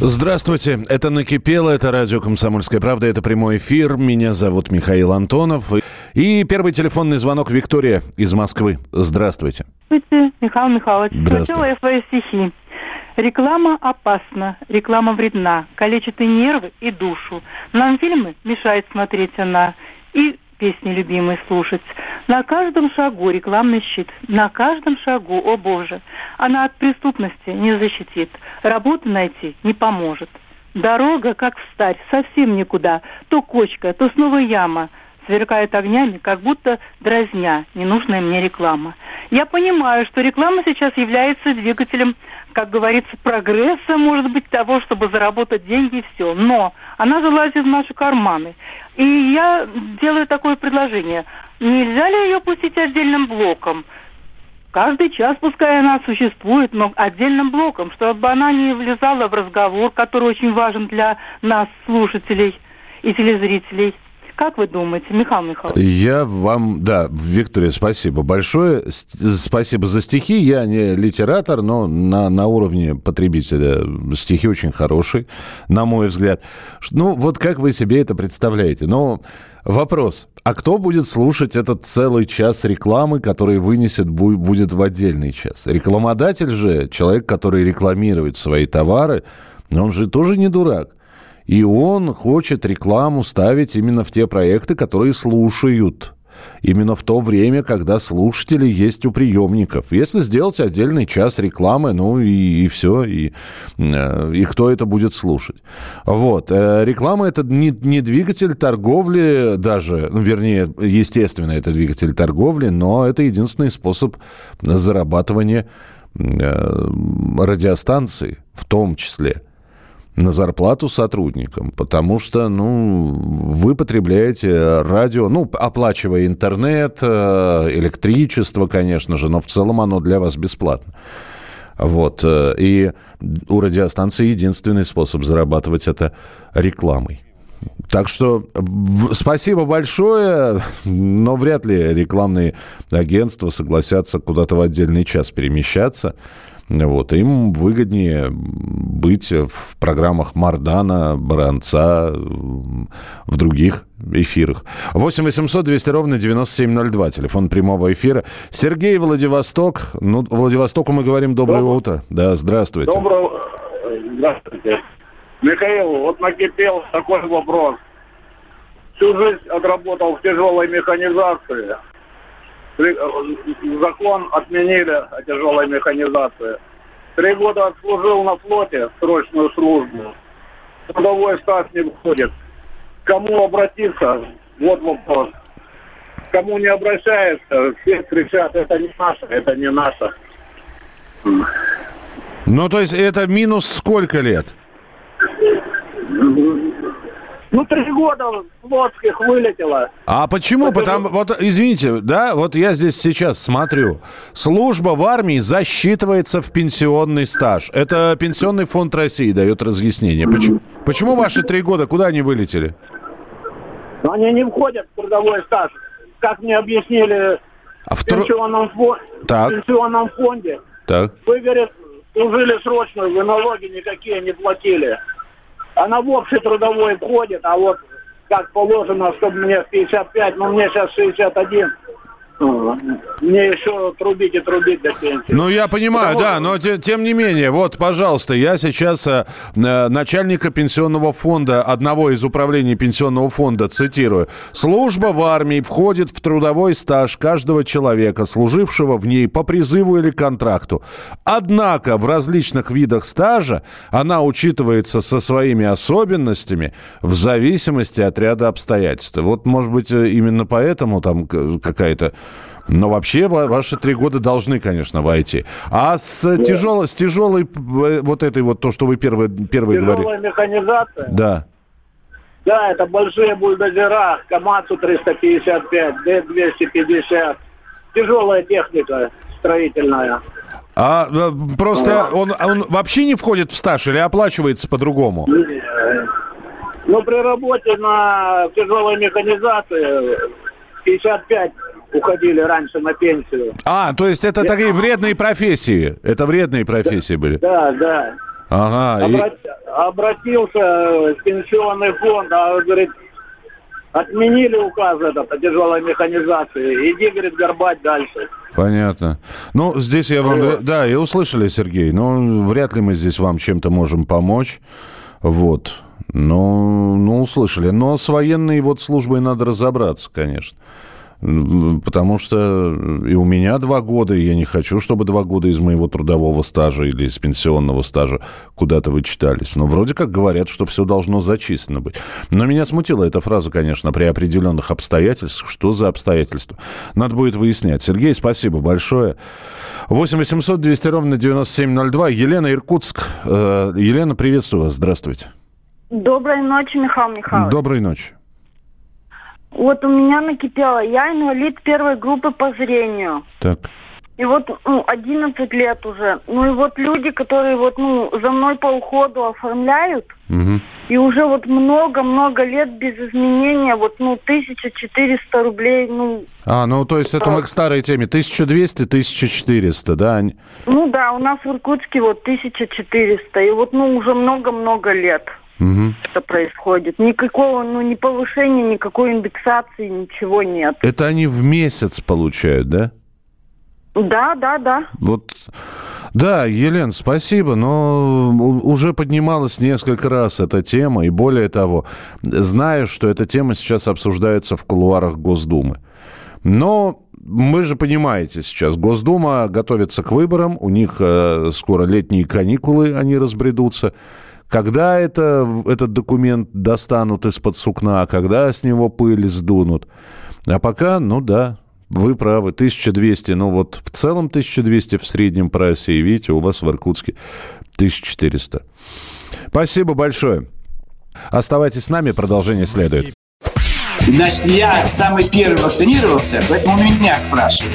Здравствуйте, это «Накипело», это радио «Комсомольская правда», это прямой эфир. Меня зовут Михаил Антонов. И первый телефонный звонок Виктория из Москвы. Здравствуйте. Здравствуйте, Михаил Михайлович. Здравствуйте. Я свои стихи. Реклама опасна, реклама вредна, калечит и нервы, и душу. Нам фильмы мешает смотреть она, и песни любимые слушать. На каждом шагу рекламный щит, на каждом шагу, о боже. Она от преступности не защитит, работы найти не поможет. Дорога, как встарь, совсем никуда. То кочка, то снова яма. Сверкает огнями, как будто дразня ненужная мне реклама. Я понимаю, что реклама сейчас является двигателем, как говорится, прогресса, может быть, того, чтобы заработать деньги и все. Но она залазит в наши карманы. И я делаю такое предложение. Нельзя ли ее пустить отдельным блоком? Каждый час, пускай она существует, но отдельным блоком, чтобы она не влезала в разговор, который очень важен для нас, слушателей и телезрителей. Как вы думаете, Михаил Михайлович? Я вам, да, Виктория, спасибо большое. Спасибо за стихи. Я не литератор, но на, на уровне потребителя стихи очень хорошие, на мой взгляд. Ну, вот как вы себе это представляете? Ну, вопрос. А кто будет слушать этот целый час рекламы, который вынесет бу- будет в отдельный час? Рекламодатель же, человек, который рекламирует свои товары, он же тоже не дурак. И он хочет рекламу ставить именно в те проекты, которые слушают. Именно в то время, когда слушатели есть у приемников. Если сделать отдельный час рекламы, ну и, все, и, э, и кто это будет слушать. Вот. Э, Реклама это не, не двигатель торговли даже, ну, вернее, естественно, это двигатель торговли, но это единственный способ зарабатывания э, радиостанции в том числе на зарплату сотрудникам, потому что, ну, вы потребляете радио, ну, оплачивая интернет, э, электричество, конечно же, но в целом оно для вас бесплатно. Вот. э, И у радиостанции единственный способ зарабатывать это рекламой. Так что спасибо большое, но вряд ли рекламные агентства согласятся куда-то в отдельный час перемещаться. Вот, им выгоднее быть в программах Мардана, Баранца, в других эфирах. 8 800 200 ровно 9702, телефон прямого эфира. Сергей Владивосток. Ну, Владивостоку мы говорим доброе Доброе. утро. Да, здравствуйте. Доброго... Здравствуйте. Михаил, вот накипел такой вопрос. Всю жизнь отработал в тяжелой механизации. Э, Закон отменили о тяжелой механизации. Три года отслужил на флоте срочную службу. Трудовой стаж не входит. К Кому обратиться? Вот вопрос. Кому не обращаешься, все кричат, это не наше, это не наше. Ну, то есть это минус сколько лет? Ну, три года флотских вылетело. А почему? Потому, вот, извините, да, вот я здесь сейчас смотрю. Служба в армии засчитывается в пенсионный стаж. Это Пенсионный фонд России дает разъяснение. Почему, почему ваши три года, куда они вылетели? Но они не входят в трудовой стаж. Как мне объяснили А в тру- пенсионном, фо- Так. в пенсионном фонде, Так. вы, говорит, служили срочную, вы налоги никакие не платили. Она в общий трудовой входит, а вот как положено, чтобы мне в 55, но мне сейчас 61, ну, мне еще трубить и трубить до пенсии. Ну, я понимаю, Потому да, но те- тем не менее, вот, пожалуйста, я сейчас э, э, начальника пенсионного фонда, одного из управлений пенсионного фонда, цитирую. «Служба в армии входит в трудовой стаж каждого человека, служившего в ней по призыву или контракту. Однако в различных видах стажа она учитывается со своими особенностями в зависимости от ряда обстоятельств». Вот, может быть, э, именно поэтому там к- какая-то Но вообще ваши три года должны, конечно, войти. А с, да. тяжелой, с тяжелой э, вот этой вот, то, что вы первый, первый говорили. Тяжелая механизация? Да. Да, это большие бульдозера, КАМАЗу 355, Д-250. Тяжелая техника строительная. А э, просто он, он вообще не входит в стаж или оплачивается по-другому? Ну, при работе на тяжелой механизации 55 уходили раньше на пенсию. А, то есть это Я... такие вредные профессии. Это вредные профессии были. Да, да. Ага. Обрат... И... Обратился в пенсионный фонд, а говорит, отменили указ этот о тяжелой механизации. Иди, говорит, горбать дальше. Понятно. Ну, здесь я вам... Да, и услышали, Сергей. Но вряд ли мы здесь вам чем-то можем помочь. Вот. Ну, ну, услышали. Но с военной вот службой надо разобраться, конечно. Потому что и у меня два года, и я не хочу, чтобы два года из моего трудового стажа или из пенсионного стажа куда-то вычитались. Но вроде как говорят, что все должно зачислено быть. Но меня смутила эта фраза, конечно, при определенных обстоятельствах. Что за обстоятельства? Надо будет выяснять. Сергей, спасибо большое. 8 800 200 ровно 9702. Елена Иркутск. Э, Елена, приветствую вас. Здравствуйте. Доброй ночи, Михаил Михайлович. Доброй ночи. Вот у меня накипело. Я инвалид первой группы по зрению. Так. И вот ну, 11 лет уже. Ну и вот люди, которые вот ну за мной по уходу оформляют, угу. и уже вот много-много лет без изменения, вот ну 1400 рублей, ну... А, ну то есть это мы к старой теме. 1200-1400, да? Ну да, у нас в Иркутске вот 1400, и вот ну уже много-много лет угу. это происходит. Никакого, ну, ни повышения, никакой индексации, ничего нет. Это они в месяц получают, да? Да, да, да. Вот, да, Елен, спасибо, но уже поднималась несколько раз эта тема, и более того, знаю, что эта тема сейчас обсуждается в кулуарах Госдумы. Но вы же понимаете сейчас, Госдума готовится к выборам, у них э, скоро летние каникулы, они разбредутся. Когда это, этот документ достанут из-под сукна, когда с него пыль сдунут. А пока, ну да, вы правы, 1200, ну вот в целом 1200 в среднем по России, видите, у вас в Иркутске 1400. Спасибо большое. Оставайтесь с нами, продолжение следует. Значит, я самый первый вакцинировался, поэтому меня спрашивают.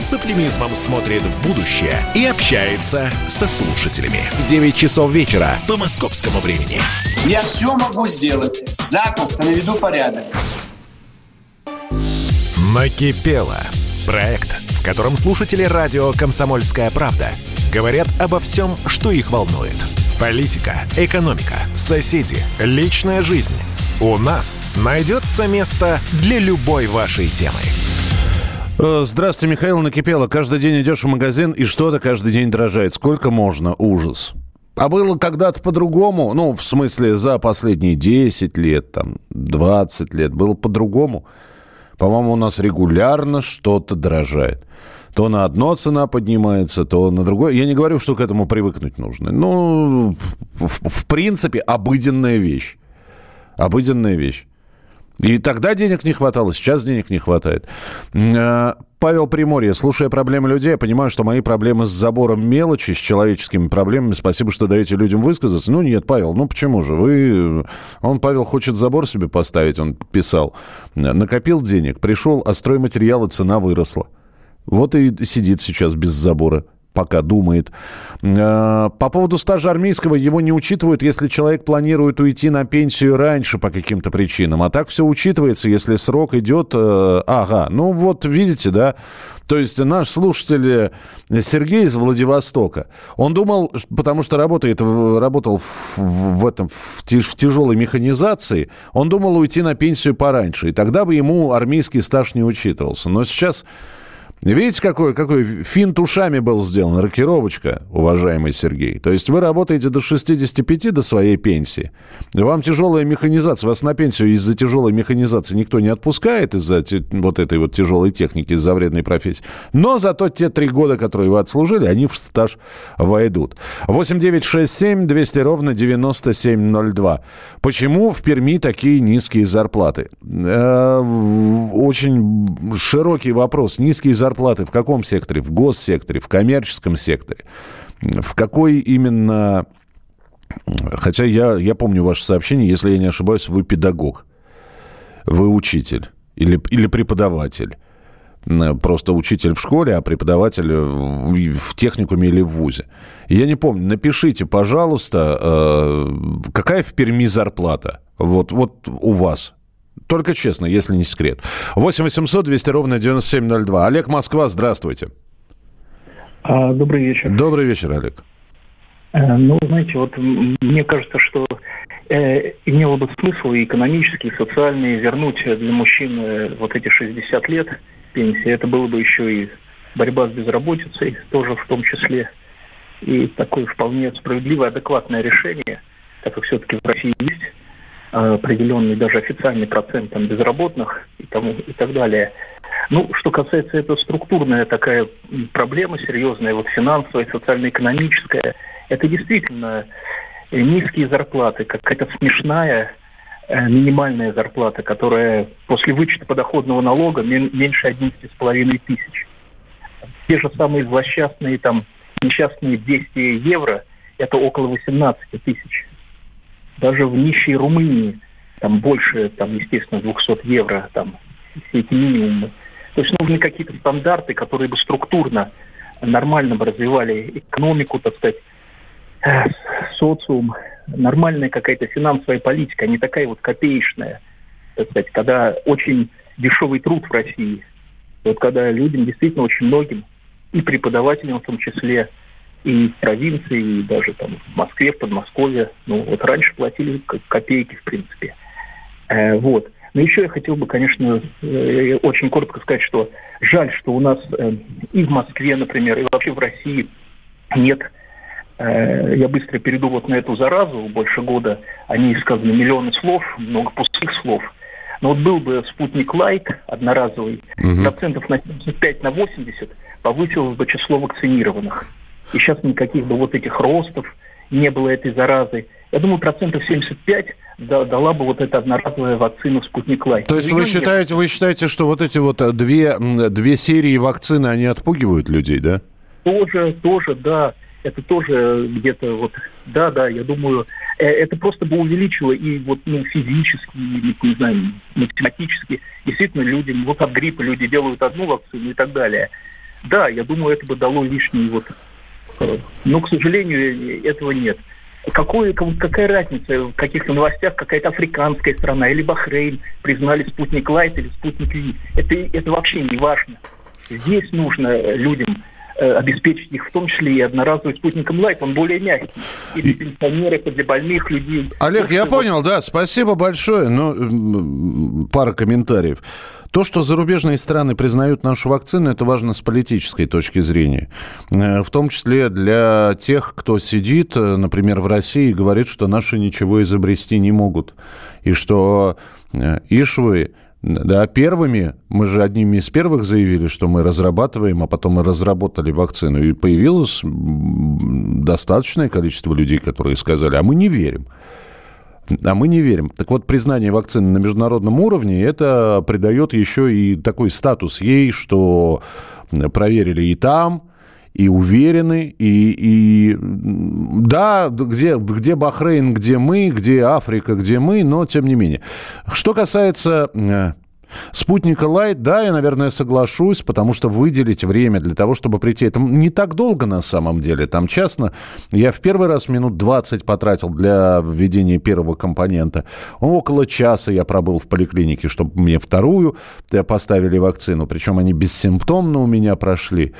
с оптимизмом смотрит в будущее и общается со слушателями. 9 часов вечера по московскому времени. Я все могу сделать. Запросто наведу порядок. Накипело. Проект, в котором слушатели радио «Комсомольская правда» говорят обо всем, что их волнует. Политика, экономика, соседи, личная жизнь. У нас найдется место для любой вашей темы. Э, здравствуйте, Михаил Накипело. Каждый день идешь в магазин, и что-то каждый день дорожает. Сколько можно? Ужас. А было когда-то по-другому, ну, в смысле, за последние 10 лет, там, 20 лет, было по-другому. По-моему, у нас регулярно что-то дорожает. То на одно цена поднимается, то на другое. Я не говорю, что к этому привыкнуть нужно. Ну, в, в принципе, обыденная вещь. Обыденная вещь. И тогда денег не хватало, сейчас денег не хватает. А, Павел Приморье, слушая проблемы людей, я понимаю, что мои проблемы с забором мелочи, с человеческими проблемами. Спасибо, что даете людям высказаться. Ну нет, Павел, ну почему же? Вы... Он, Павел, хочет забор себе поставить, он писал. Накопил денег, пришел, а стройматериалы цена выросла. Вот и сидит сейчас без забора пока думает. Э, по поводу стажа армейского, его не учитывают, если человек планирует уйти на пенсию раньше по каким-то причинам. А так все учитывается, если срок идет... Э, ага, ну вот видите, да, то есть наш слушатель э, Сергей из Владивостока, он думал, потому что работает, работал в, в этом в, в тяжелой механизации, он думал уйти на пенсию пораньше, и тогда бы ему армейский стаж не учитывался. Но сейчас Видите, какой, какой финт ушами был сделан, рокировочка, уважаемый Сергей. То есть вы работаете до 65, до своей пенсии. Вам тяжелая механизация, вас на пенсию из-за тяжелой механизации никто не отпускает, из-за вот этой вот тяжелой техники, из-за вредной профессии. Но зато те три года, которые вы отслужили, они в стаж войдут. 8 9 6 7 200 ровно 9702. Почему в Перми такие низкие зарплаты? Э, очень широкий вопрос. Низкие зарплаты зарплаты в каком секторе? В госсекторе, в коммерческом секторе? В какой именно... Хотя я, я помню ваше сообщение, если я не ошибаюсь, вы педагог, вы учитель или, или преподаватель. Просто учитель в школе, а преподаватель в техникуме или в ВУЗе. Я не помню. Напишите, пожалуйста, э, какая в Перми зарплата? Вот, вот у вас. Только честно, если не секрет. 8 800 200 ровно 9702. Олег Москва, здравствуйте. А, добрый вечер. Добрый вечер, Олег. Э, ну, знаете, вот мне кажется, что э, имело бы смысл и экономический, и социальный вернуть для мужчин э, вот эти 60 лет пенсии. Это было бы еще и борьба с безработицей, тоже в том числе. И такое вполне справедливое, адекватное решение, так как все-таки в России есть определенный даже официальный процент там, безработных и, тому, и так далее. Ну, что касается это структурная такая проблема серьезная, вот финансовая, социально-экономическая, это действительно низкие зарплаты, какая-то смешная э, минимальная зарплата, которая после вычета подоходного налога меньше 11,5 тысяч. Те же самые злосчастные там несчастные 200 евро, это около 18 тысяч даже в нищей Румынии там больше, там, естественно, 200 евро, там, все эти минимумы. То есть нужны какие-то стандарты, которые бы структурно нормально бы развивали экономику, так сказать, э, социум, нормальная какая-то финансовая политика, а не такая вот копеечная, так сказать, когда очень дешевый труд в России. Вот когда людям, действительно очень многим, и преподавателям в том числе, и в провинции, и даже там в Москве, в Подмосковье. Ну, вот раньше платили копейки, в принципе. Э, вот. Но еще я хотел бы, конечно, э, очень коротко сказать, что жаль, что у нас э, и в Москве, например, и вообще в России нет э, я быстро перейду вот на эту заразу, больше года о ней сказано миллионы слов, много пустых слов. Но вот был бы спутник Light одноразовый, угу. процентов на 75 на 80 повысилось бы число вакцинированных и сейчас никаких бы вот этих ростов не было этой заразы. Я думаю, процентов 75 дала бы вот эта одноразовая вакцина «Спутник Light». То есть вы считаете, вы считаете, что вот эти вот э, две, две серии вакцины, они отпугивают людей, да? Тоже, тоже, да. Это тоже где-то вот, да, да, я думаю, э, это просто бы увеличило и вот, ну, физически, или, не знаю, математически. Действительно, людям, вот от гриппа люди делают одну вакцину и так далее. Да, я думаю, это бы дало лишний вот но, к сожалению, этого нет. Какой, какая разница, в каких-то новостях какая-то африканская страна или Бахрейн признали спутник Лайт или спутник Ви. Это, это вообще не важно. Здесь нужно людям э, обеспечить их, в том числе и одноразовым спутником Лайт, он более мягкий. И для пенсионеров, и для больных людей. Олег, я понял, да, спасибо большое. Ну, пара комментариев. То, что зарубежные страны признают нашу вакцину, это важно с политической точки зрения. Э, в том числе для тех, кто сидит, э, например, в России и говорит, что наши ничего изобрести не могут. И что э, ишвы да, первыми, мы же одними из первых заявили, что мы разрабатываем, а потом мы разработали вакцину. И появилось достаточное количество людей, которые сказали, а мы не верим. А мы не верим. Так вот, признание вакцины на международном уровне, это придает еще и такой статус ей, что проверили и там, и уверены, и, и да, где, где Бахрейн, где мы, где Африка, где мы, но тем не менее. Что касается э, Спутника Лайт, да, я, наверное, соглашусь, потому что выделить время для того, чтобы прийти, это не так долго на самом деле. Там, честно, я в первый раз минут 20 потратил для введения первого компонента. Около часа я пробыл в поликлинике, чтобы мне вторую э, поставили вакцину. Причем они бессимптомно у меня прошли.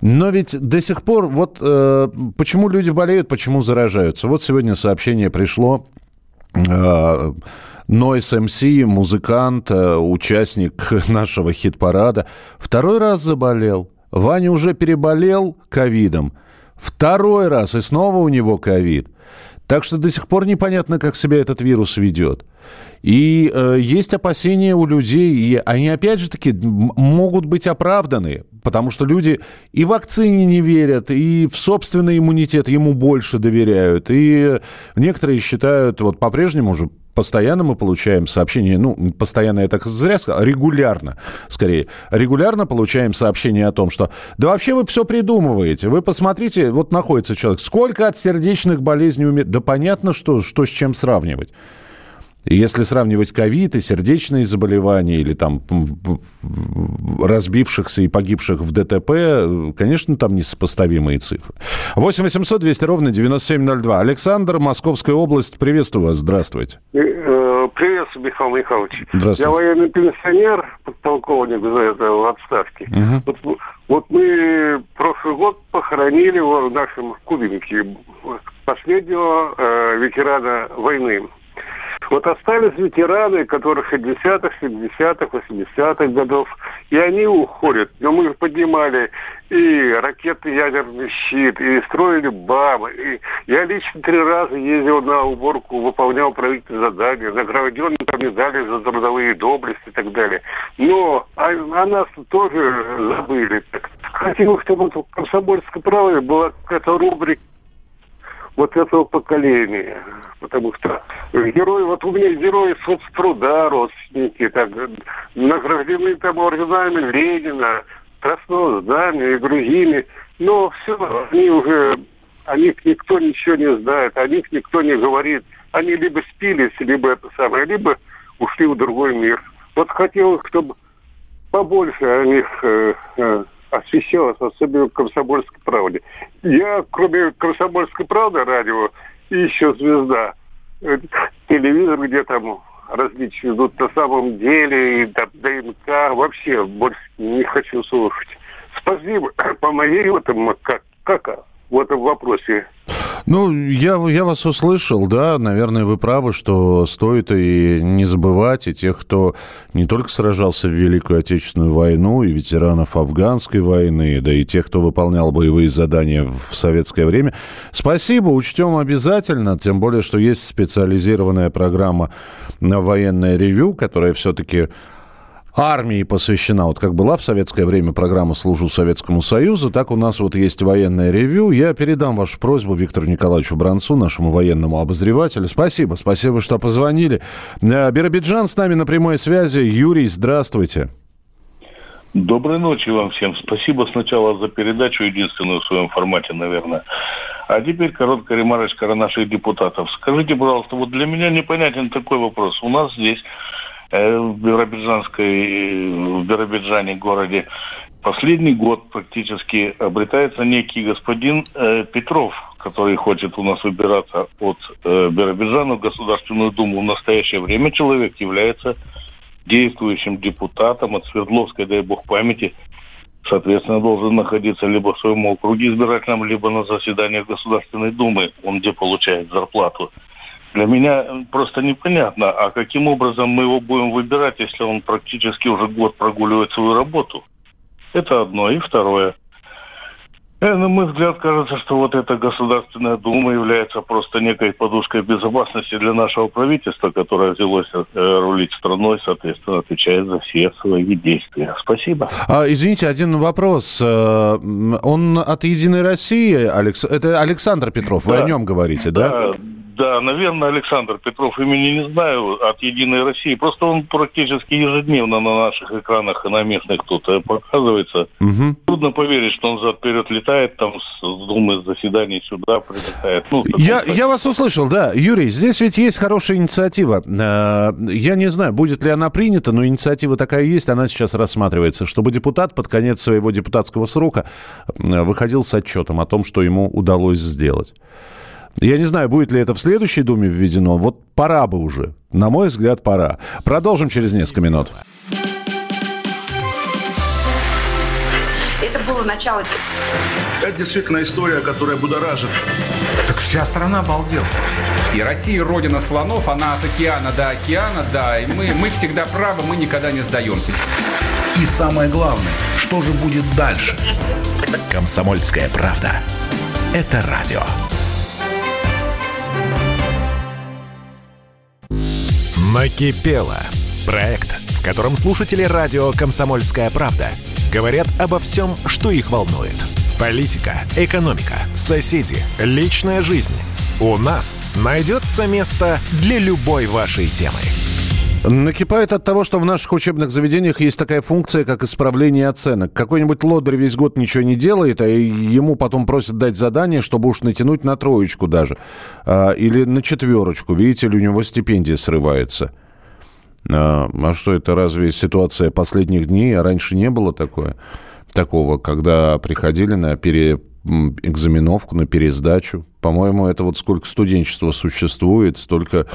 Но ведь до сих пор, вот э, почему люди болеют, почему заражаются. Вот сегодня сообщение пришло Noise MC, музыкант, участник нашего хит-парада, второй раз заболел. Ваня уже переболел ковидом. Второй раз, и снова у него ковид. Так что до сих пор непонятно, как себя этот вирус ведет. И э, есть опасения у людей, и они опять же таки могут быть оправданы, потому что люди и вакцине не верят, и в собственный иммунитет ему больше доверяют, и некоторые считают, вот по-прежнему уже постоянно мы получаем сообщения, ну, постоянно я так зря сказал, регулярно, скорее, регулярно получаем сообщения о том, что да вообще вы все придумываете, вы посмотрите, вот находится человек, сколько от сердечных болезней умеет, да понятно, что, что с чем сравнивать. Если сравнивать ковид и сердечные заболевания или там разбившихся и погибших в ДТП, конечно, там несопоставимые цифры. 8 800 200 ровно 9702. Александр, Московская область, приветствую вас, здравствуйте. Э, приветствую, Михаил Михайлович. Здравствуйте. Я военный пенсионер, подполковник за это в отставке. Угу. Вот, вот мы прошлый год похоронили в нашем Кубинке последнего э, ветерана войны. Вот остались ветераны, которые 60-х, 70-х, 80-х годов, и они уходят. Но мы поднимали и ракетный ядерный щит, и строили БАМы. И я лично три раза ездил на уборку, выполнял правительственные задания, награжден там медали за трудовые доблести и так далее. Но о, о нас тоже забыли. Хотел, чтобы в комсомольской правде была какая-то рубрика вот этого поколения. Потому что герои, вот у меня герои соцтруда, родственники, так, награждены там орденами Ленина, Красного Знамя и другими. Но все, они уже, о них никто ничего не знает, о них никто не говорит. Они либо спились, либо это самое, либо ушли в другой мир. Вот хотелось, чтобы побольше о них э, э, освещалось, особенно в «Комсомольской правде». Я, кроме «Комсомольской правды» радио, и еще «Звезда», э, телевизор, где там различные идут на самом деле, и ДНК, вообще больше не хочу слушать. Спасибо. По моей вот как, как в этом вопросе ну, я, я вас услышал, да, наверное, вы правы, что стоит и не забывать и тех, кто не только сражался в Великую Отечественную войну, и ветеранов афганской войны, да и тех, кто выполнял боевые задания в советское время. Спасибо, учтем обязательно, тем более, что есть специализированная программа на военное ревю, которая все-таки армии посвящена. Вот как была в советское время программа «Служу Советскому Союзу», так у нас вот есть военное ревю. Я передам вашу просьбу Виктору Николаевичу Бранцу, нашему военному обозревателю. Спасибо, спасибо, что позвонили. Э, Биробиджан с нами на прямой связи. Юрий, здравствуйте. Доброй ночи вам всем. Спасибо сначала за передачу, единственную в своем формате, наверное. А теперь короткая ремарочка о наших депутатов. Скажите, пожалуйста, вот для меня непонятен такой вопрос. У нас здесь в Биробиджанской, в Биробиджане городе. Последний год практически обретается некий господин э, Петров, который хочет у нас выбираться от э, Биробиджана в Государственную Думу. В настоящее время человек является действующим депутатом от Свердловской, дай бог памяти, соответственно, должен находиться либо в своем округе избирательном, либо на заседаниях Государственной Думы, он где получает зарплату. Для меня просто непонятно, а каким образом мы его будем выбирать, если он практически уже год прогуливает свою работу. Это одно. И второе. Э, на мой взгляд, кажется, что вот эта Государственная Дума является просто некой подушкой безопасности для нашего правительства, которое взялось э, рулить страной, соответственно, отвечает за все свои действия. Спасибо. А, извините, один вопрос. Э, он от «Единой России», Алекс... это Александр Петров, да. вы о нем говорите, да? Да, да, наверное, Александр Петров имени не знаю от «Единой России». Просто он практически ежедневно на наших экранах и на местных тут э, показывается. Угу. Трудно поверить, что он зад-вперед летает, там с Думы заседаний сюда прилетает. Ну, я, я вас услышал, да. Юрий, здесь ведь есть хорошая инициатива. Э, я не знаю, будет ли она принята, но инициатива такая есть, она сейчас рассматривается, чтобы депутат под конец своего депутатского срока э, выходил с отчетом о том, что ему удалось сделать. Я не знаю, будет ли это в следующей Думе введено. Вот пора бы уже. На мой взгляд, пора. Продолжим через несколько минут. Это было начало. Это действительно история, которая будоражит. Так вся страна обалдела. И Россия родина слонов, она от океана до океана, да, и мы, мы всегда правы, мы никогда не сдаемся. И самое главное, что же будет дальше? Комсомольская правда. Это радио. Накипело. Проект, в котором слушатели радио «Комсомольская правда» говорят обо всем, что их волнует. Политика, экономика, соседи, личная жизнь. У нас найдется место для любой вашей темы. Накипает от того, что в наших учебных заведениях есть такая функция, как исправление оценок. Какой-нибудь лодырь весь год ничего не делает, а ему потом просят дать задание, чтобы уж натянуть на троечку даже. А, или на четверочку. Видите ли, у него стипендия срывается. А, а что это, разве ситуация последних дней? А раньше не было такое? Такого, когда приходили на пере экзаменовку, на пересдачу. По-моему, это вот сколько студенчества существует, столько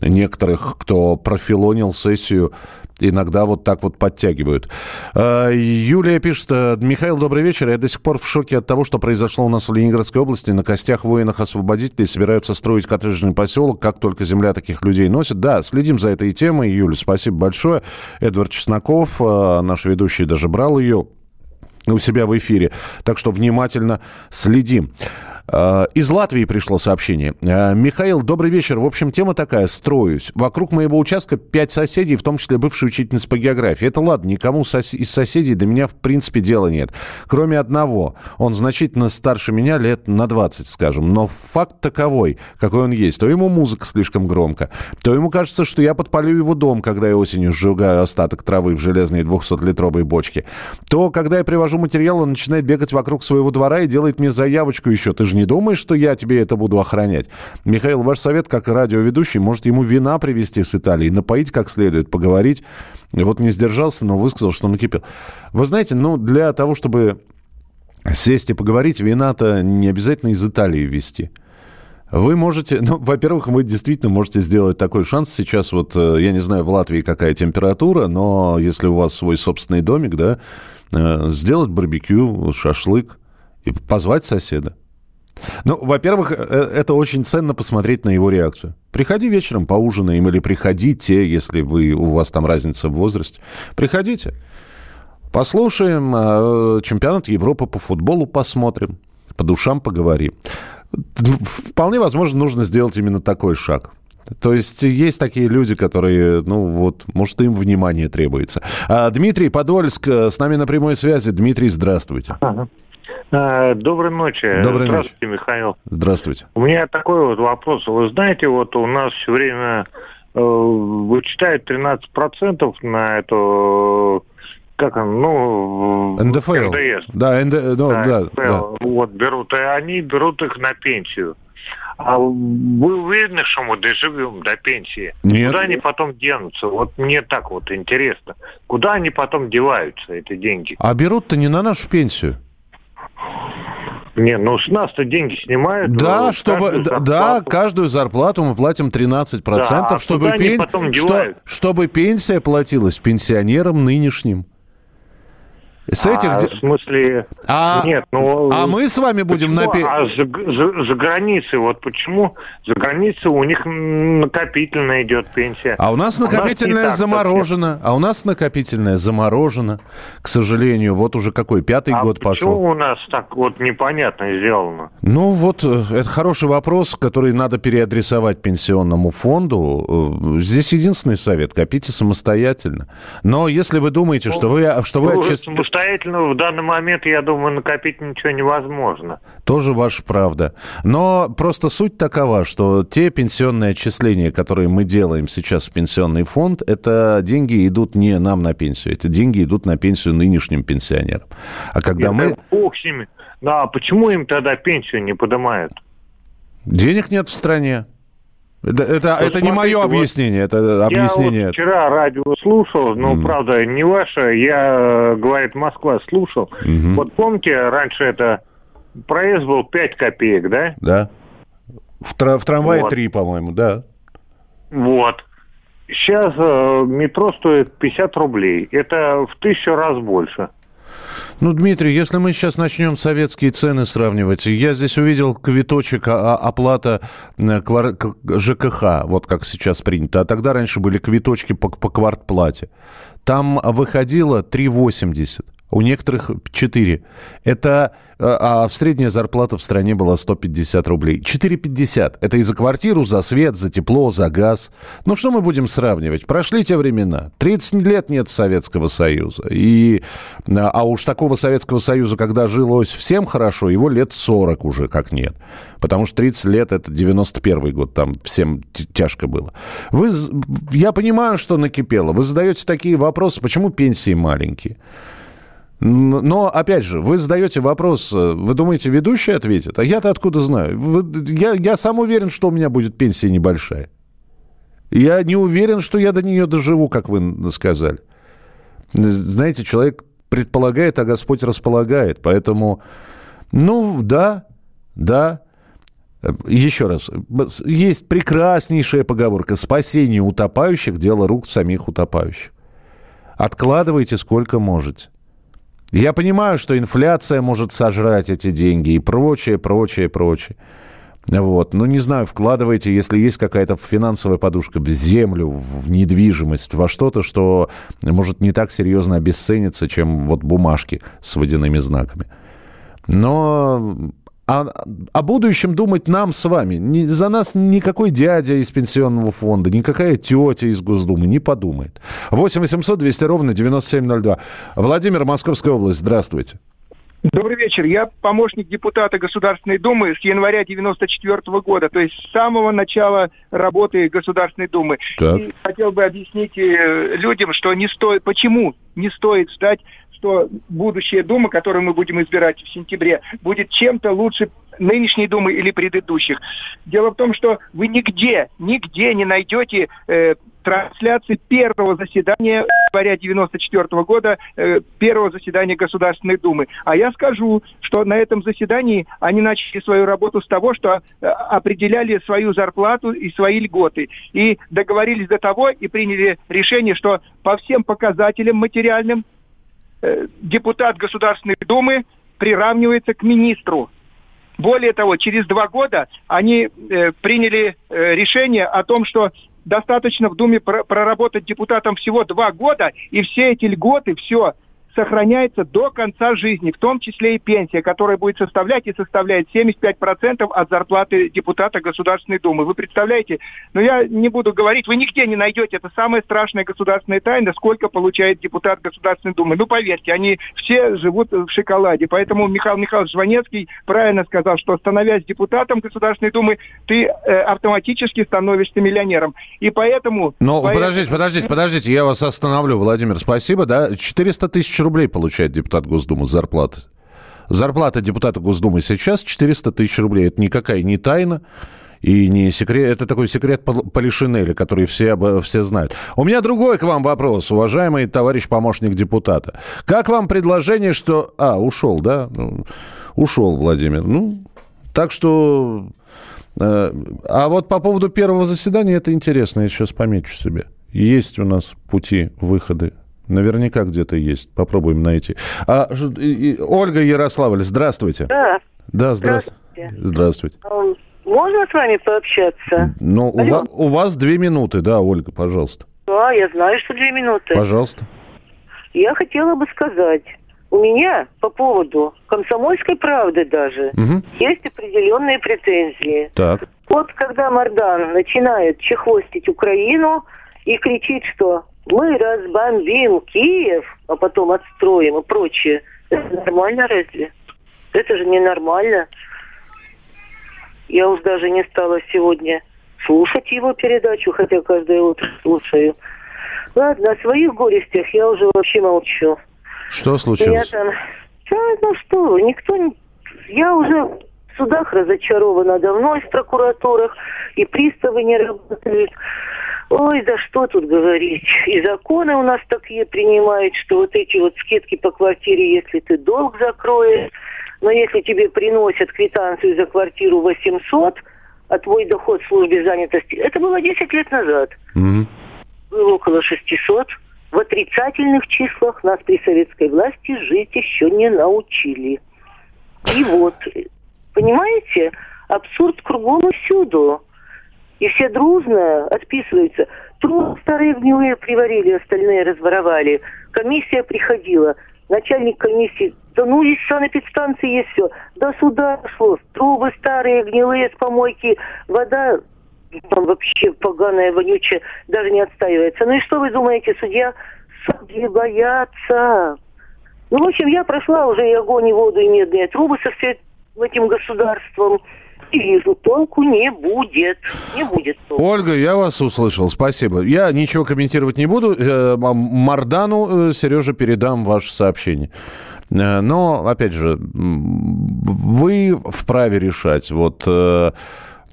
некоторых, кто профилонил сессию, иногда вот так вот подтягивают. А, Юлия пишет, «Э, Михаил, добрый вечер. Я до сих пор в шоке от того, что произошло у нас в Ленинградской области. На костях воинов-освободителей собираются строить коттеджный поселок, как только земля таких людей носит. Да, следим за этой темой. Юля, спасибо большое. Эдвард Чесноков, э, наш ведущий, даже брал ее у себя в эфире. Так что внимательно следим. Э, из Латвии пришло сообщение. Э, Михаил, добрый вечер. В общем, тема такая. Строюсь. Вокруг моего участка пять соседей, в том числе бывшая учительница по географии. Это ладно, никому из соседей до меня в принципе дела нет. Кроме одного. Он значительно старше меня лет на 20, скажем. Но факт таковой, какой он есть. То ему музыка слишком громко, то ему кажется, что я подпалю его дом, когда я осенью сжигаю остаток травы в железной 200-литровой бочке. То, когда я привожу материал, он начинает бегать вокруг своего двора и делает мне заявочку еще. Ты же не думаешь, что я тебе это буду охранять? Михаил, ваш совет как радиоведущий, может ему вина привезти с Италии, напоить как следует, поговорить. И вот не сдержался, но высказал, что накипел. Вы знаете, ну, для того, чтобы сесть и поговорить, вина-то не обязательно из Италии везти. Вы можете, ну, во-первых, вы действительно можете сделать такой шанс. Сейчас вот, э, я не знаю, в Латвии какая температура, но если у вас свой собственный домик, да, э, сделать барбекю, шашлык и позвать соседа. Ну, во-первых, э, это очень ценно посмотреть на его реакцию. Приходи вечером, поужинаем, или приходите, если вы, у вас там разница в возрасте. Приходите. Послушаем, э, чемпионат Европы по футболу посмотрим, по душам поговорим. Вполне возможно, нужно сделать именно такой шаг. То есть есть такие люди, которые, ну вот, может, им внимание требуется. А, Дмитрий Подольск э, с нами на прямой связи. Дмитрий, здравствуйте. Ага. Э, доброй ночи. Доброй Здравствуйте, ночи. Михаил. Здравствуйте. У меня такой вот вопрос. Вы знаете, вот у нас все время э, вычитают 13% на эту как он, ну... НДФЛ. НДС. Да, НД, ну, да, да, да. Вот, берут, и они берут их на пенсию. А вы уверены, что мы доживем до пенсии? Нет. Куда они потом денутся? Вот мне так вот интересно. Куда они потом деваются, эти деньги? А берут-то не на нашу пенсию. Не, ну с нас-то деньги снимают. Да, чтобы, каждую да, каждую зарплату мы платим 13%, да, а чтобы, пен... что, чтобы пенсия платилась пенсионерам нынешним. С этих... А, в смысле... А, Нет, ну... А мы с вами будем на... А за, за, за границей, вот почему за границей у них накопительная идет пенсия. А у нас накопительная у нас заморожена. А у нас накопительная заморожена, к сожалению. Вот уже какой, пятый а год пошел. почему у нас так вот непонятно сделано? Ну вот, э, это хороший вопрос, который надо переадресовать пенсионному фонду. Э, здесь единственный совет, копите самостоятельно. Но если вы думаете, что вы... Что вы отчаст самостоятельно в данный момент, я думаю, накопить ничего невозможно. Тоже ваша правда. Но просто суть такова, что те пенсионные отчисления, которые мы делаем сейчас в пенсионный фонд, это деньги идут не нам на пенсию, эти деньги идут на пенсию нынешним пенсионерам. А когда это мы... Бог с ними. Да, почему им тогда пенсию не поднимают? Денег нет в стране. Это, это, ну, это не мое объяснение, вот это объяснение. Я вот вчера радио слушал, но, mm. правда, не ваше. Я, говорит, Москва слушал. Mm-hmm. Вот помните, раньше это проезд был 5 копеек, да? Да. В, тр- в трамвае вот. 3, по-моему, да. Вот. Сейчас э, метро стоит 50 рублей. Это в тысячу раз больше. Ну, Дмитрий, если мы сейчас начнем советские цены сравнивать, я здесь увидел квиточек а, а, оплата э, ЖКХ, вот как сейчас принято. А тогда раньше были квиточки по, по квартплате. Там выходило 3,80. У некоторых 4. Это, а, а средняя зарплата в стране была 150 рублей. 4,50. Это и за квартиру, за свет, за тепло, за газ. Ну, что мы будем сравнивать? Прошли те времена. 30 лет нет Советского Союза. И, а, а уж такого Советского Союза, когда жилось всем хорошо, его лет 40 уже как нет. Потому что 30 лет это 91 год, там всем тяжко было. Вы, я понимаю, что накипело. Вы задаете такие вопросы, почему пенсии маленькие? Но, опять же, вы задаете вопрос, э, вы думаете, ведущий ответит? А я-то откуда знаю? Я, я сам уверен, что у меня будет пенсия небольшая. Я не уверен, что я до нее доживу, как вы сказали. Знаете, человек предполагает, а Господь располагает. Поэтому, ну, да, да. Еще раз, есть прекраснейшая поговорка. Спасение утопающих – дело рук самих утопающих. Откладывайте сколько можете. Я понимаю, что инфляция может сожрать эти деньги и прочее, прочее, прочее. Вот. Ну, не знаю, вкладывайте, если есть какая-то финансовая подушка, в землю, в недвижимость, во что-то, что может не так серьезно обесцениться, чем вот бумажки с водяными знаками. Но о, о будущем думать нам с вами. Не, за нас никакой дядя из пенсионного фонда, никакая тетя из Госдумы не подумает. 8 800 200 ровно 9702. Владимир, Московская область, здравствуйте. Добрый вечер. Я помощник депутата Государственной Думы с января 94 года, то есть с самого начала работы Государственной Думы. Так. И хотел бы объяснить э, людям, что не стоит, почему не стоит ждать что будущая Дума, которую мы будем избирать в сентябре, будет чем-то лучше нынешней Думы или предыдущих. Дело в том, что вы нигде, нигде не найдете э, трансляции первого заседания января 94 года, э, первого заседания Государственной Думы. А я скажу, что на этом заседании они начали свою работу с того, что э, определяли свою зарплату и свои льготы. И договорились до того и приняли решение, что по всем показателям материальным депутат Государственной Думы приравнивается к министру. Более того, через два года они э, приняли э, решение о том, что достаточно в Думе пр проработать депутатом всего два года, и все эти льготы, все сохраняется до конца жизни, в том числе и пенсия, которая будет составлять и составляет 75% от зарплаты депутата Государственной Думы. Вы представляете? Но я не буду говорить, вы нигде не найдете, это самая страшная государственная тайна, сколько получает депутат Государственной Думы. Ну, поверьте, они все живут в шоколаде. Поэтому Михаил Михайлович Жванецкий правильно сказал, что становясь депутатом Государственной Думы, ты э, автоматически становишься миллионером. И поэтому... Но поэтому... подождите, подождите, подождите, я вас остановлю, Владимир, спасибо, да? 400 тысяч рублей получает депутат Госдумы зарплаты. Зарплата депутата Госдумы сейчас 400 тысяч рублей. Это никакая не тайна. И не секрет, это такой секрет Полишинеля, который все, все знают. У меня другой к вам вопрос, уважаемый товарищ помощник депутата. Как вам предложение, что... А, ушел, да? Ну, ушел Владимир. Ну, так что... Э, а вот по поводу первого заседания, это интересно, я сейчас помечу себе. Есть у нас пути, выходы Наверняка где-то есть. Попробуем найти. А, и, Ольга Ярославль, здравствуйте. Да. Да, здравствуйте. Здравствуйте. Можно с вами пообщаться? Ну, у вас, у вас две минуты, да, Ольга, пожалуйста. Да, я знаю, что две минуты. Пожалуйста. Я хотела бы сказать, у меня по поводу комсомольской правды даже угу. есть определенные претензии. Так. Вот когда Мардан начинает чехвостить Украину и кричит, что мы разбомбим Киев, а потом отстроим и прочее. Это нормально разве? Это же ненормально. Я уж даже не стала сегодня слушать его передачу, хотя каждое утро слушаю. Ладно, о своих горестях я уже вообще молчу. Что случилось? Я там... Да, ну что никто не... Я уже судах разочарована давно, в прокуратурах, и приставы не работают. Ой, да что тут говорить. И законы у нас такие принимают, что вот эти вот скидки по квартире, если ты долг закроешь, но если тебе приносят квитанцию за квартиру 800, а твой доход в службе занятости, это было 10 лет назад. Угу. Было около 600. в отрицательных числах нас при советской власти жить еще не научили. И вот, понимаете, абсурд кругом и всюду. И все дружно отписываются. Труд старые гнилые приварили, остальные разворовали. Комиссия приходила. Начальник комиссии, да ну есть санэпидстанции, есть все. До суда шло. Трубы старые, гнилые с помойки. Вода там вообще поганая, вонючая, даже не отстаивается. Ну и что вы думаете, судья? Судьи боятся. Ну, в общем, я прошла уже и огонь, и воду, и медные трубы со всем этим государством. Вижу, толку не будет. Не будет толку. Ольга, я вас услышал, спасибо. Я ничего комментировать не буду. Э, Мардану, э, Сережа, передам ваше сообщение. Э, но, опять же, вы вправе решать. Вот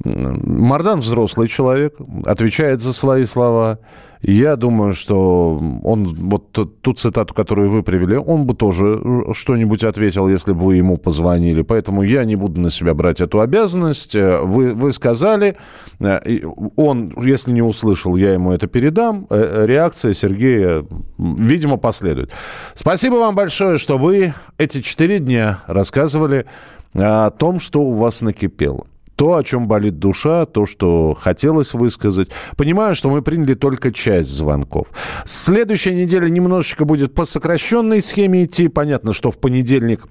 Мардан взрослый человек, отвечает за свои слова. Я думаю, что он, вот ту цитату, которую вы привели, он бы тоже что-нибудь ответил, если бы вы ему позвонили. Поэтому я не буду на себя брать эту обязанность. Вы, вы сказали, он, если не услышал, я ему это передам. Э, реакция Сергея, видимо, последует. Спасибо вам большое, что вы эти четыре дня рассказывали о том, что у вас накипело то, о чем болит душа, то, что хотелось высказать. Понимаю, что мы приняли только часть звонков. Следующая неделя немножечко будет по сокращенной схеме идти. Понятно, что в понедельник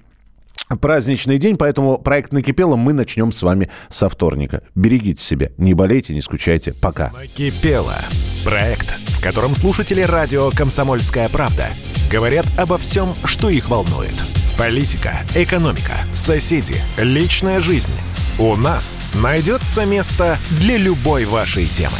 праздничный день, поэтому проект «Накипело» мы начнем с вами со вторника. Берегите себя, не болейте, не скучайте. Пока. «Накипело» – проект, в котором слушатели радио «Комсомольская правда» говорят обо всем, что их волнует. Политика, экономика, соседи, личная жизнь – у нас найдется место для любой вашей темы.